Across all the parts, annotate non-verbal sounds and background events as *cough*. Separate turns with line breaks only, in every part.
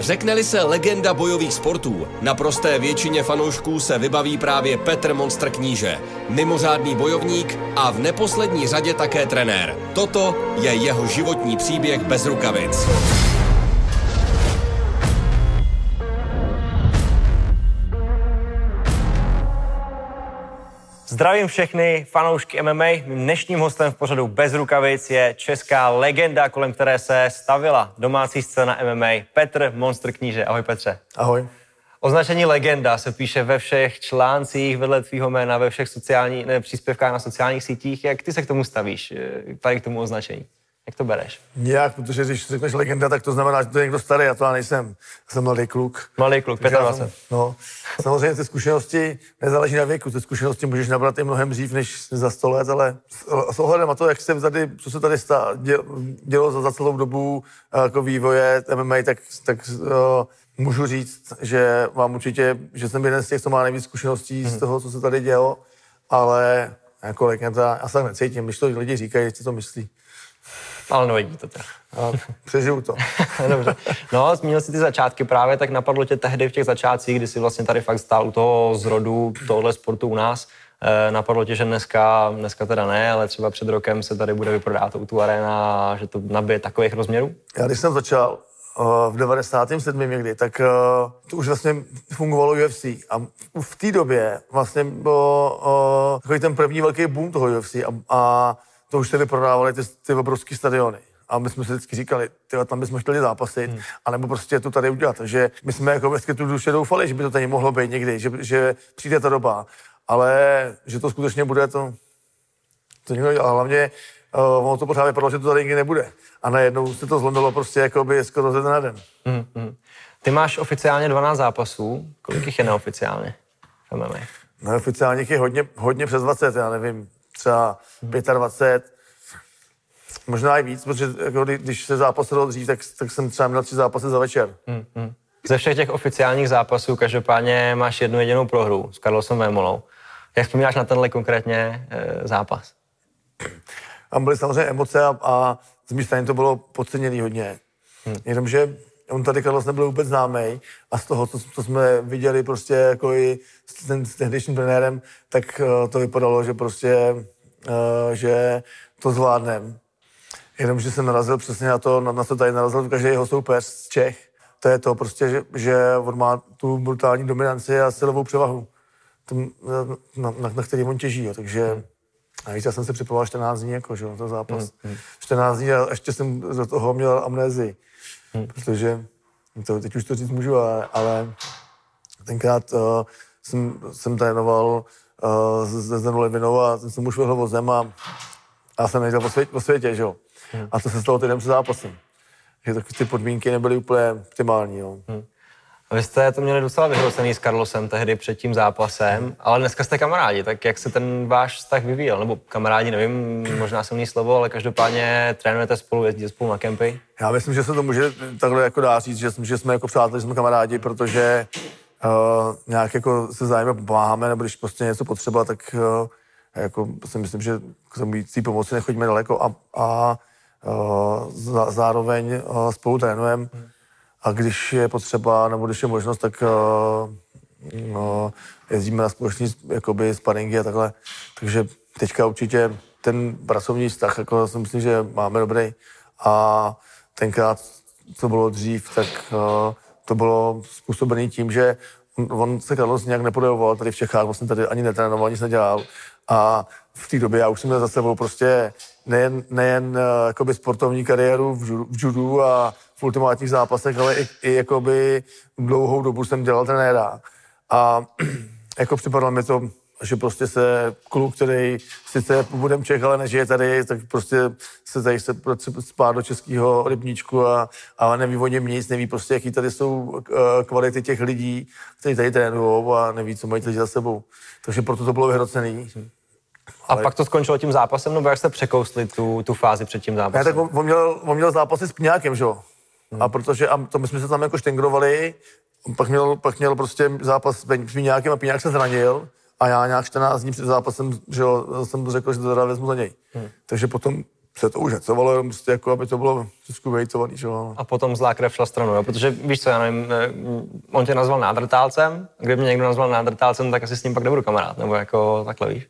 Řekne-li se legenda bojových sportů, na prosté většině fanoušků se vybaví právě Petr Monstr Kníže, mimořádný bojovník a v neposlední řadě také trenér. Toto je jeho životní příběh bez rukavic.
Zdravím všechny fanoušky MMA. Mým dnešním hostem v pořadu Bez rukavic je česká legenda, kolem které se stavila domácí scéna MMA, Petr Monstr Kníže. Ahoj Petře.
Ahoj.
Označení legenda se píše ve všech článcích vedle tvýho jména, ve všech sociálních, ne, příspěvkách na sociálních sítích. Jak ty se k tomu stavíš, eh, tady k tomu označení? Jak to bereš?
Nijak, protože když řekneš legenda, tak to znamená, že to je někdo starý a to já nejsem. Jsem mladý kluk.
Mladý kluk, 25.
no, samozřejmě ty zkušenosti nezáleží na věku, ty zkušenosti můžeš nabrat i mnohem dřív než za 100 let, ale s, ohledem na to, jak se tady, co se tady stá, děl, dělo za, za celou dobu jako vývoje MMA, tak, tak uh, můžu říct, že mám určitě, že jsem jeden z těch, co má nejvíc zkušeností hmm. z toho, co se tady dělo, ale jako legenda, já se necítím, když to lidi říkají, si to myslí.
Ale nevidí to tak.
A přežiju to. *laughs*
Dobře. No, zmínil jsi ty začátky právě, tak napadlo tě tehdy v těch začátcích, kdy jsi vlastně tady fakt stál u toho zrodu tohle sportu u nás. Eh, napadlo tě, že dneska, dneska teda ne, ale třeba před rokem se tady bude vyprodávat u tu arena, že to nabije takových rozměrů?
Já když jsem začal uh, v 97. někdy, tak uh, to už vlastně fungovalo UFC. A v té době vlastně byl takový ten první velký boom toho UFC a, a to už se vyprodávali ty, ty obrovské stadiony. A my jsme si vždycky říkali, tyhle, tam bychom chtěli zápasit, hmm. anebo prostě to tady udělat. Takže my jsme jako vždycky tu duše doufali, že by to tady mohlo být někdy, že, že přijde ta doba. Ale že to skutečně bude, to, to někdo dělal. Hlavně uh, ono to pořád vypadalo, že to tady nikdy nebude. A najednou se to zlomilo prostě jako by skoro ze na den. Hmm, hmm.
Ty máš oficiálně 12 zápasů. Kolik jich je neoficiálně
v Neoficiálně je hodně, hodně přes 20, já nevím, třeba 25, možná i víc, protože jako, když se zápas dřív, tak, tak jsem třeba měl tři zápasy za večer. Hmm, hmm.
Ze všech těch oficiálních zápasů každopádně máš jednu jedinou prohru s Karlosem Vémolou. Jak vzpomínáš na tenhle konkrétně e, zápas?
Tam byly samozřejmě emoce a, a z mé strany to bylo podceněný hodně. Hmm. Jenomže on tady Carlos nebyl vůbec známý a z toho, co, co jsme viděli prostě jako i s, ten, s tehdejším trenérem, tak uh, to vypadalo, že prostě, uh, že to zvládnem. Jenomže jsem narazil přesně na to, na, na to tady narazil každý jeho soupeř z Čech. To je to prostě, že, že on má tu brutální dominanci a silovou převahu, tom, na, na, na který on těží. Jo. Takže hmm. a víc, já jsem se připravoval 14 dní, jako, že, to zápas. Hmm. 14 hmm. dní a ještě jsem za toho měl amnézii. Hmm. Protože, to, teď už to říct můžu, ale, ale tenkrát uh, jsem, jsem trénoval uh, se Zdenou Levinou a jsem už vyhl vozem a, a jsem nejděl po světě, po světě že jo. Hmm. A to se stalo týden před zápasem. Že ty podmínky nebyly úplně optimální. Jo. Hmm.
Vy jste to měli docela vyhrocený s Carlosem tehdy před tím zápasem, ale dneska jste kamarádi, tak jak se ten váš vztah vyvíjel? Nebo kamarádi, nevím, možná silný slovo, ale každopádně trénujete spolu, jezdíte spolu na kempy?
Já myslím, že se to může takhle jako dá říct, že, že jsme jako přátelé, jsme kamarádi, protože uh, nějak jako se zájemně pomáháme, nebo když prostě něco potřeba, tak uh, jako si myslím, že k té pomoci nechodíme daleko a, a uh, zároveň uh, spolu trénujeme. Hmm a když je potřeba, nebo když je možnost, tak uh, no, jezdíme na společný jakoby, sparingy a takhle. Takže teďka určitě ten pracovní vztah, jako si myslím, že máme dobrý. A tenkrát, co bylo dřív, tak uh, to bylo způsobené tím, že on se Carlos nějak nepodejoval tady v Čechách, vlastně tady ani netrénoval, nic nedělal. A v té době já už jsem za sebou prostě nejen, nejen uh, jakoby sportovní kariéru v, v judu a v ultimátních zápasech, ale i, i jakoby dlouhou dobu jsem dělal trenéra. A *clears throat* jako připadalo mi to, že prostě se kluk, který sice původem Čech, ale nežije tady, tak prostě se tady se spát do českého rybníčku a, a neví o něm nic, neví prostě, jaký tady jsou eh, kvality těch lidí, kteří tady trénují a neví, co mají tady za sebou. Takže proto to bylo vyhrocený.
A ale... pak to skončilo tím zápasem, nebo jak jste překousli tu, tu fázi před tím zápasem?
Ne, tak on, on, měl, on měl zápasy s Pňákem, že jo? Hmm. A protože, a to my jsme se tam jako štengrovali, pak měl, pak měl prostě zápas s Píňákem a Píňák se zranil a já nějak 14 dní před zápasem, že jo, jsem řekl, že to teda vezmu za něj. Hmm. Takže potom se to už hecovalo, jenom prostě jako, aby to bylo všechno vejcovaný, že jo.
A potom zlá krev šla stranou, jo? protože víš co, já nevím, eh, on tě nazval nádrtálcem, kdyby mě někdo nazval nádrtálcem, tak asi s ním pak nebudu kamarád, nebo jako takhle, víš?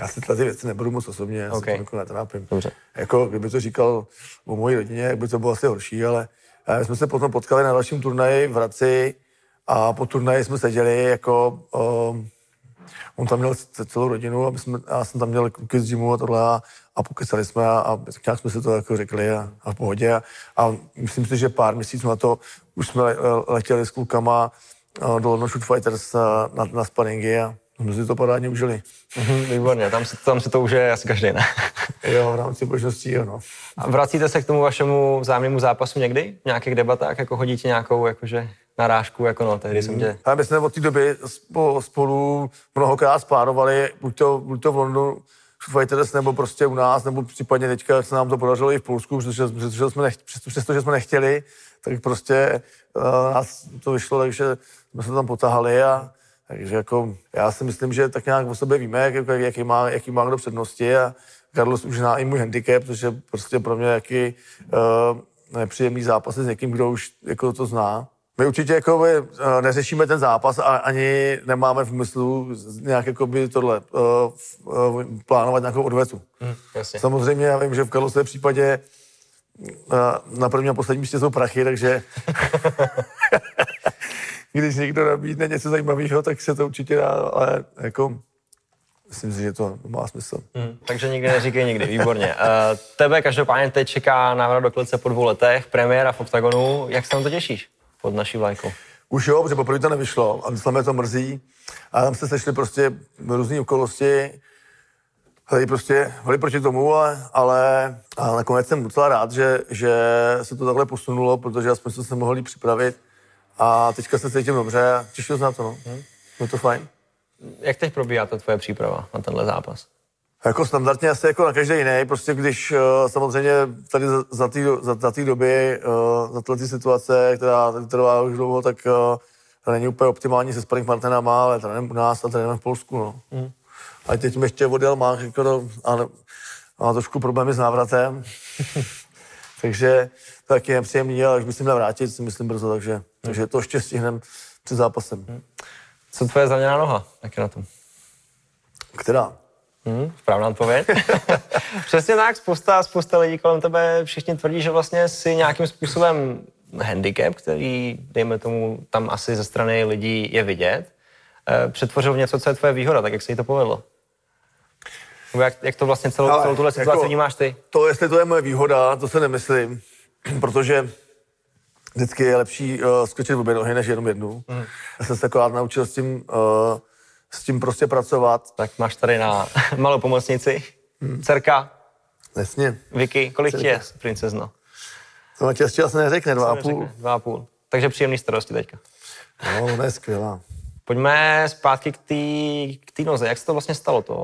Já si tyhle ty věci nebudu moc osobně, já
Okay.
se to jako netrápím.
Dobře.
Jako, kdyby to říkal o mojí rodině, by to bylo asi horší, ale eh, my jsme se potom potkali na dalším turnaji v Hradci a po turnaji jsme seděli jako, um, on tam měl celou rodinu a jsme, já jsem tam měl kluky z gymu a tohle a, a pokecali jsme a, a nějak jsme si to jako řekli a, a v pohodě a, a myslím si, že pár měsíců na to už jsme le, letěli s klukama eh, do London Shoot Fighters eh, na, na sparingy a jsme si to parádně užili.
Mhm, Výborně, tam tam si to užije asi každý, ne? *laughs*
Jo, v rámci možností, jo, no.
A vracíte se k tomu vašemu vzájemnému zápasu někdy? V nějakých debatách? Jako hodíte nějakou jakože narážku, jako no, tehdy jsem tě...
Ale my jsme od té doby spo- spolu mnohokrát spárovali, buď to, buď to v Londonu Fighters, nebo prostě u nás, nebo případně teďka, se nám to podařilo i v Polsku, protože, protože jsme nech, přesto, přesto, že jsme nechtěli, tak prostě uh, nás to vyšlo, takže jsme se tam potahali a takže jako já si myslím, že tak nějak o sobě víme, jak, jak, jaký, má, jaký má kdo přednosti a Carlos už zná i můj handicap, protože prostě pro mě jaký uh, nepříjemný zápasy s někým, kdo už jako to zná. My určitě jako by, uh, neřešíme ten zápas a ani nemáme v myslu nějak jako by tohle uh, uh, plánovat nějakou odvetu.
Hm, jasně.
Samozřejmě já vím, že v Karlosově případě uh, na prvním a posledním místě jsou prachy, takže *laughs* když někdo nabídne něco zajímavého, tak se to určitě dá, ale jako myslím si, že to má smysl.
Hm, takže nikdy neříkej nikdy, výborně. Uh, tebe každopádně teď čeká návrat do klice po dvou letech, premiéra v OKTAGONu. Jak se na to těšíš pod naší vlajkou?
Už jo, protože poprvé to nevyšlo a docela mě to mrzí. A tam se sešly prostě různé okolnosti, tady prostě byli proti tomu, ale, ale a nakonec jsem docela rád, že, že se to takhle posunulo, protože aspoň jsem se mohl líp připravit a teďka se cítím dobře a těšil jsem na to, no. Je to fajn.
Jak teď probíhá ta tvoje příprava na tenhle zápas?
Jako standardně asi jako na každý jiný, prostě když uh, samozřejmě tady za, za té za, za tý doby, uh, za tyhle ty situace, která tady trvá už dlouho, tak uh, není úplně optimální se sparring partnerama, ale trénujeme u nás a trénujeme v Polsku, no. Mm. A teď mi ještě odjel Mach, jako do, a ne, má trošku problémy s návratem, *laughs* takže to taky je příjemný, ale už bych si měl vrátit, si myslím brzo, takže, takže to ještě stihneme před zápasem.
Co tvoje zraněná noha? Jak je na tom?
Která?
Hmm, správná odpověď. *laughs* Přesně tak, spousta, spousta lidí kolem tebe všichni tvrdí, že vlastně si nějakým způsobem handicap, který, dejme tomu, tam asi ze strany lidí je vidět, eh, přetvořil v něco, co je tvoje výhoda, tak jak se jí to povedlo? Nebo jak, jak to vlastně celou,
Ale
celou tuhle situaci
jako-
vnímáš ty?
To, jestli to je moje výhoda, to se nemyslím, *clears throat* protože vždycky je lepší uh, skočit v obě nohy, než jenom jednu. Mm. Já jsem se akorát naučil s tím, uh, s tím prostě pracovat.
Tak máš tady na *laughs* malou pomocnici, dcerka,
Jasně.
Vicky, kolik ti je, princezno?
To na častě asi neřekne, dva a půl.
Dva a půl. Takže příjemný starosti teďka.
No, ona je skvělá.
Pojďme zpátky k té k té noze. Jak se to vlastně stalo, to,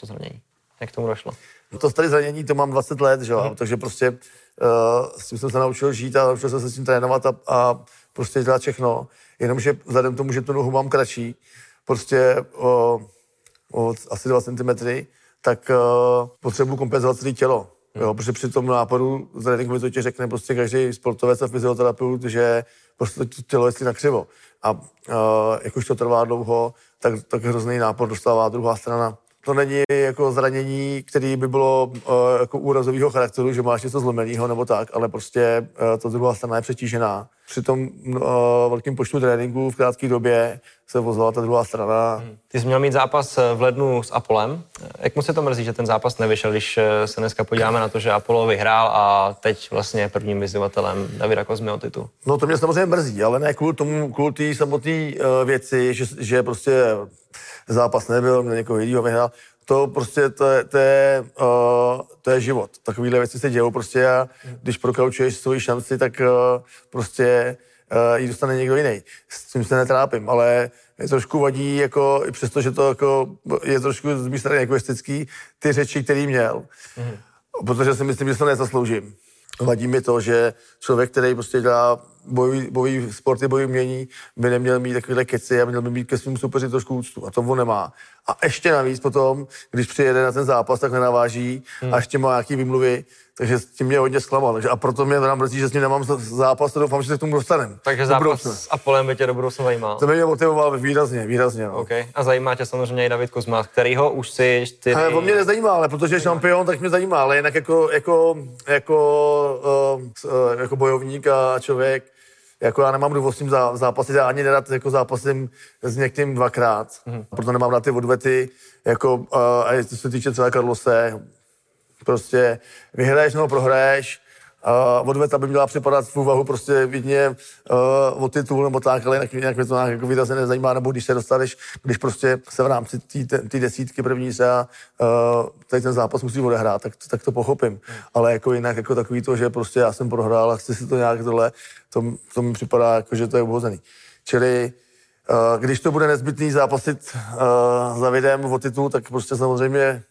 to zranění? Jak tomu došlo?
No to tady zranění, to mám 20 let, že jo, takže prostě uh, s tím jsem se naučil žít a naučil jsem se s tím trénovat a, a prostě dělat všechno. Jenomže vzhledem k tomu, že tu nohu mám kratší, prostě o, o asi 2 cm, tak uh, potřebuji kompenzovat celé tělo. Jo, protože při tom nápadu tréninku to ti řekne prostě každý sportovec a fyzioterapeut, že prostě to tělo je si nakřivo. A uh, jak už to trvá dlouho, tak, tak hrozný nápor dostává druhá strana. To není jako zranění, který by bylo uh, jako úrazového charakteru, že máš něco zlomeného nebo tak, ale prostě uh, ta druhá strana je přetížená. Při tom uh, velkém počtu tréninků v krátké době se vozvala ta druhá strana. Hmm.
Ty jsi měl mít zápas v lednu s Apolem. Jak mu se to mrzí, že ten zápas nevyšel, když eh, se dneska podíváme na to, že Apollo vyhrál a teď vlastně je prvním vyzývatelem Davida Kozmy o titul?
No to mě samozřejmě mrzí, ale ne kvůli tomu, kvůli té samotné uh, věci, že, že prostě zápas nebyl, měl někoho jiného vyhrál. To prostě, to je, to je, uh, to je život. Takovéhle věci se dějou prostě a když prokaučuješ svoji šanci, tak uh, prostě uh, ji dostane někdo jiný. S tím se netrápím, ale mě trošku vadí, jako, i přesto, že to jako, je trošku z mé strany egoistický, ty řeči, který měl. Mm. Protože si myslím, že se to nezasloužím. Vadí mi to, že člověk, který prostě dělá bojový, bojový sporty, bojový umění by neměl mít takovéhle keci a měl by mít ke svým soupeři trošku úctu. A to on nemá. A ještě navíc potom, když přijede na ten zápas, tak nenaváží hmm. a ještě má nějaký vymluvy, takže s tím mě hodně zklamal. Takže a proto mě teda mrzí, že s ním nemám zápas a doufám, že se k tomu dostanem.
Takže zápas s Apolem by tě do budoucna zajímal.
To by mě motivoval výrazně, výrazně. No.
Okay. A zajímá tě samozřejmě i David Kozma, který ho už si čtyři...
Ale on mě nezajímá, ale protože je šampion, tak mě zajímá, ale jinak jako, jako, jako, uh, jako bojovník a člověk, jako já nemám důvod s tím zápasit, já ani nedat jako zápasím s někým dvakrát, mm-hmm. proto nemám na ty odvety, jako, uh, a co se týče celé Karlose, prostě vyhraješ nebo prohraješ, uh, odveta by měla připadat v úvahu prostě vidně uh, o titul nebo tak, ale jinak, jinak mě to jako výrazně nezajímá, nebo když se dostaneš, když prostě se v rámci té desítky první se a uh, tady ten zápas musí odehrát, tak, tak to pochopím. Ale jako jinak jako takový to, že prostě já jsem prohrál a chci si to nějak tohle, to, to mi připadá jako, že to je uhozený. Čili uh, když to bude nezbytný zápasit uh, za videm o titul, tak prostě samozřejmě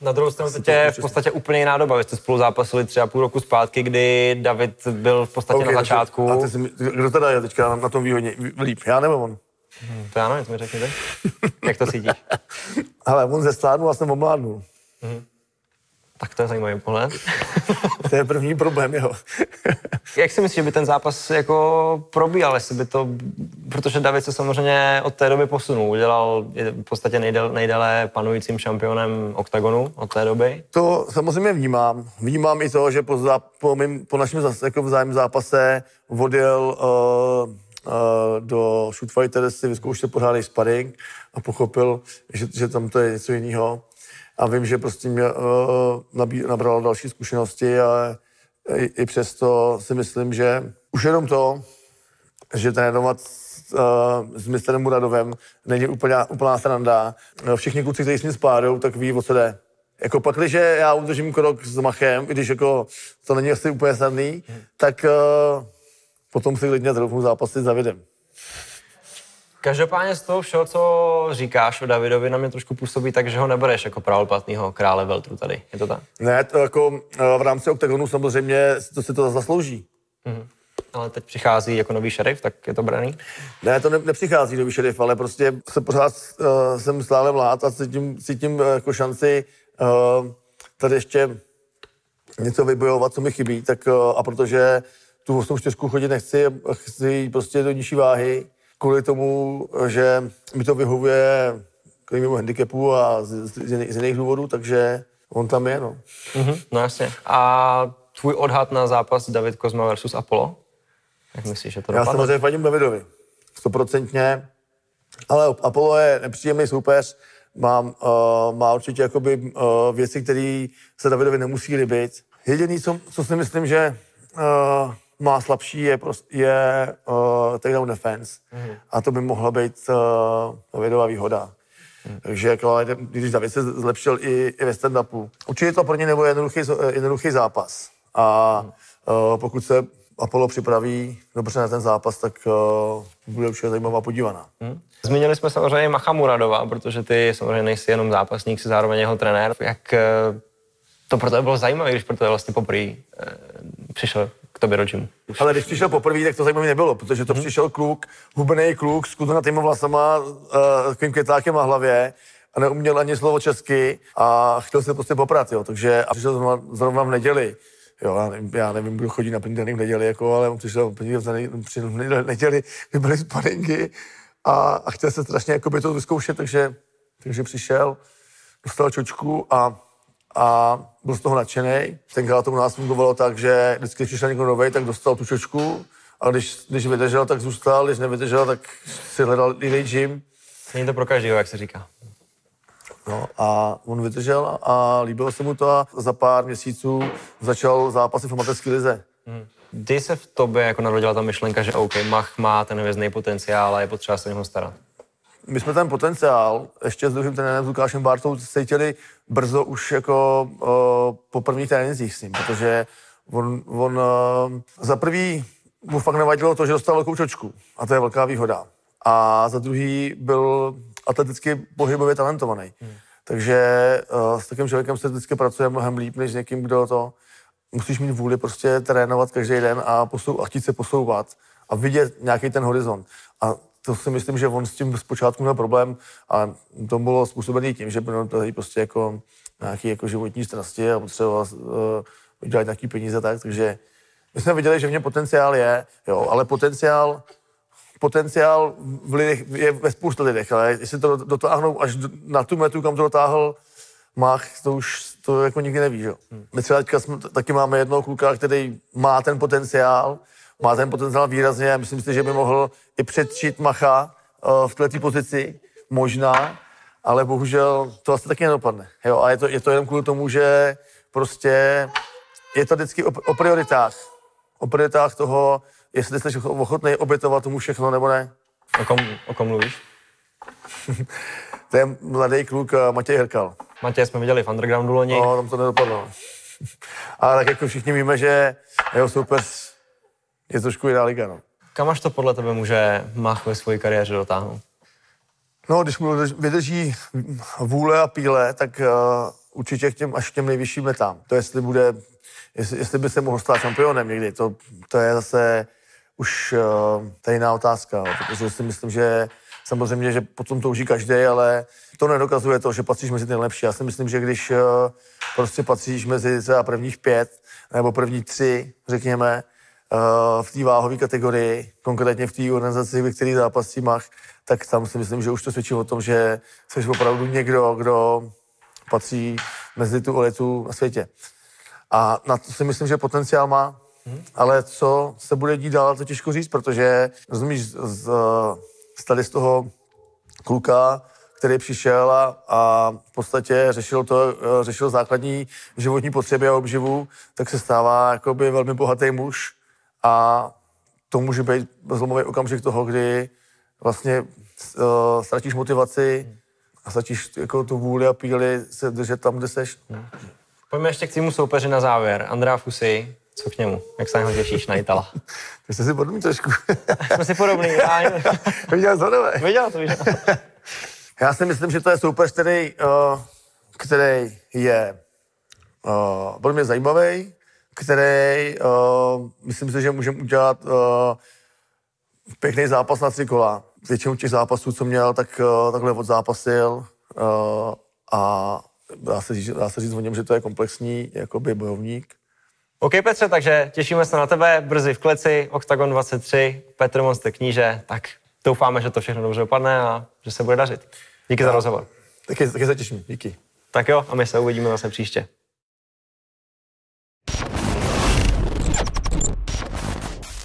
na druhou stranu teď je v podstatě úplně jiná doba. Vy jste spolu zápasili tři a půl roku zpátky, kdy David byl v podstatě okay, na začátku.
A ty jsi, kdo teda je teďka na tom výhodně líp? Já nebo on?
Hmm, to já nevím, to mi řekněte. Jak to cítíš? *laughs*
Ale on ze stárnu a jsem omládnu. Hmm.
Tak to je zajímavý pohled. *laughs*
to je první problém, jo. *laughs*
Jak si myslíš, že by ten zápas jako probíhal, jestli by to, protože David se samozřejmě od té doby posunul, udělal v podstatě nejdel, nejdále panujícím šampionem OKTAGONu od té doby?
To samozřejmě vnímám. Vnímám i to, že po, zá, po, mým, po našem zás, jako vzájemném zápase odjel uh, uh, do Shoot Fighter, si vyzkoušel pořádný sparring a pochopil, že, že tam to je něco jiného a vím, že prostě mě uh, nabí, nabral další zkušenosti a i, i přesto si myslím, že už jenom to, že trénovat uh, s mistrem Muradovem není úplně, úplná sranda. Všichni kluci, kteří s ním spádou, tak ví, o co jde. Jako pak, když já udržím krok s Machem, i když jako to není asi úplně snadný, tak uh, potom si klidně trochu zápasit za videm.
Každopádně z toho všeho, co říkáš o Davidovi, na mě trošku působí tak, že ho nebereš jako pravoplatného krále Veltru tady. Je to tak?
Ne, to jako eh, v rámci OKTAGONu samozřejmě to si to zaslouží. Mm-hmm.
Ale teď přichází jako nový šerif, tak je to braný?
Ne, to ne, nepřichází nový šerif, ale prostě se pořád uh, jsem stále mlád a cítím, cítím uh, jako šanci uh, tady ještě něco vybojovat, co mi chybí. Tak, uh, a protože tu 8 čtyřku chodit nechci, chci prostě do nižší váhy, kvůli tomu, že mi to vyhovuje kvůli mému handicapu a z, z, z jiných důvodů, takže on tam je, no.
Mm-hmm, no jasně. A tvůj odhad na zápas David Kozma versus Apollo? Jak myslíš, že to
dopadne? Já samozřejmě fandím Davidovi. Stoprocentně. Ale Apollo je nepříjemný soupeř. Mám, uh, má určitě jakoby, uh, věci, které se Davidovi nemusí líbit. Jediný, co, co si myslím, že uh, má slabší, je, prostě, je uh, takedown defense. Mm. A to by mohla být uh, Davidová výhoda. Mm. Takže jako, když David se zlepšil i, i ve stand-upu. Určitě to pro ně nebo jednoduchý, jednoduchý zápas. A mm. uh, pokud se Apollo připraví dobře na ten zápas, tak uh, bude určitě zajímavá podívaná. Hmm.
Zmínili jsme samozřejmě Macha Muradova, protože ty samozřejmě nejsi jenom zápasník, jsi zároveň jeho trenér. Jak to pro tebe bylo zajímavé, když pro tebe vlastně poprvé uh, přišel tobě do gymu.
Ale když přišel poprvé, tak to zajímavé nebylo, protože to hmm. přišel kluk, hubený kluk s kudrnatýma vlasama, uh, takovým květákem na hlavě a neuměl ani slovo česky a chtěl se prostě poprat, jo. Takže a přišel zrovna, zrovna v neděli. Jo, já nevím, já nevím, kdo chodí na první v neděli, jako, ale on přišel v neděli, kdy byly sparingy a, a chtěl se strašně jako by to vyzkoušet, takže, takže přišel, dostal čočku a a byl z toho nadšený. Tenkrát to u nás fungovalo tak, že vždycky, když přišel někdo nový, tak dostal tu čočku a když, když vydržel, tak zůstal, když nevydržel, tak si hledal jiný gym.
Není to pro každého, jak se říká.
No a on vydržel a líbilo se mu to a za pár měsíců začal zápasy v amatérské lize. Hmm.
Kdy se v tobě jako narodila ta myšlenka, že OK, Mach má ten hvězdný potenciál a je potřeba se o něho starat?
My jsme ten potenciál ještě s druhým trenérem, s Lukášem Bartou, cítili brzo už jako uh, po prvních trénincích s ním, protože on, on uh, za prvý mu fakt nevadilo to, že dostal velkou čočku a to je velká výhoda. A za druhý byl atleticky pohybově talentovaný. Hmm. Takže uh, s takovým člověkem se vždycky pracuje mnohem líp, než s někým, kdo to musíš mít vůli prostě trénovat každý den a, posou, a chtít se posouvat a vidět nějaký ten horizont. A to si myslím, že on s tím zpočátku měl problém a to bylo způsobené tím, že byl tady prostě jako nějaký jako životní strasti a potřeboval uh, udělat nějaký peníze tak, takže my jsme viděli, že v něm potenciál je, jo, ale potenciál potenciál v lidech, je ve spoustu lidech, ale jestli to dotáhnou až na tu metu, kam to dotáhl Mach, to už to jako nikdy neví, jo. Hmm. My třeba teďka jsme, taky máme jednoho kluka, který má ten potenciál, má ten potenciál výrazně, myslím si, že by mohl i předčít Macha uh, v této pozici, možná, ale bohužel to asi taky nedopadne. Jo, a je to, je to jenom kvůli tomu, že prostě je to vždycky o, o prioritách. O prioritách toho, jestli jsi ochotný obětovat tomu všechno, nebo ne.
O kom, o kom mluvíš? *laughs*
to je mladý kluk eh, Matěj Herkal.
Matěj jsme viděli v undergroundu loni.
No, tam to nedopadlo. *laughs* Ale tak jako všichni víme, že jeho super je trošku jiná liga, no.
Kam až to podle tebe může Mach ve své kariéře dotáhnout?
No, když mu vydrží vůle a píle, tak uh, určitě k těm, až k těm nejvyšším metám. To jestli bude, jestli, jestli by se mohl stát šampionem někdy, to, to je zase už uh, ta jiná otázka, no, protože si myslím, že samozřejmě, že potom touží každý, ale to nedokazuje to, že patříš mezi ty nejlepší. Já si myslím, že když uh, prostě patříš mezi třeba prvních pět nebo první tři, řekněme, v té váhové kategorii, konkrétně v té organizaci, ve které zápasí Mach, tak tam si myslím, že už to svědčí o tom, že jsi opravdu někdo, kdo patří mezi tu elitu na světě. A na to si myslím, že potenciál má, hmm. ale co se bude dít dál, to těžko říct, protože, rozumíš, z, z tady z toho kluka, který přišel a, a v podstatě řešil to, řešil základní životní potřeby a obživu, tak se stává jakoby velmi bohatý muž a to může být zlomový okamžik toho, kdy vlastně uh, ztratíš motivaci a ztratíš jako tu vůli a píli se držet tam, kde seš. Hmm.
Pojďme ještě k týmu soupeři na závěr. Andrea Fusy, co k němu? Jak se na něho těšíš na Itala? *laughs*
Ty jsi si podobný trošku.
Jsme si podobný. Já... *laughs*
Viděl to, ne?
Viděl to, viděl. *laughs*
Já si myslím, že to je soupeř, který, uh, který je uh, velmi zajímavý, který uh, myslím si, že můžeme udělat uh, pěkný zápas na tři kola. Většinou těch zápasů, co měl, tak uh, takhle odzápasil uh, a dá se, říct, dá se říct o něm, že to je komplexní jakoby bojovník.
OK Petře, takže těšíme se na tebe brzy v kleci, Octagon 23, Petr Monster kníže, tak doufáme, že to všechno dobře dopadne a že se bude dařit. Díky za rozhovor.
Taky, taky se těším, díky.
Tak jo, a my se uvidíme zase příště.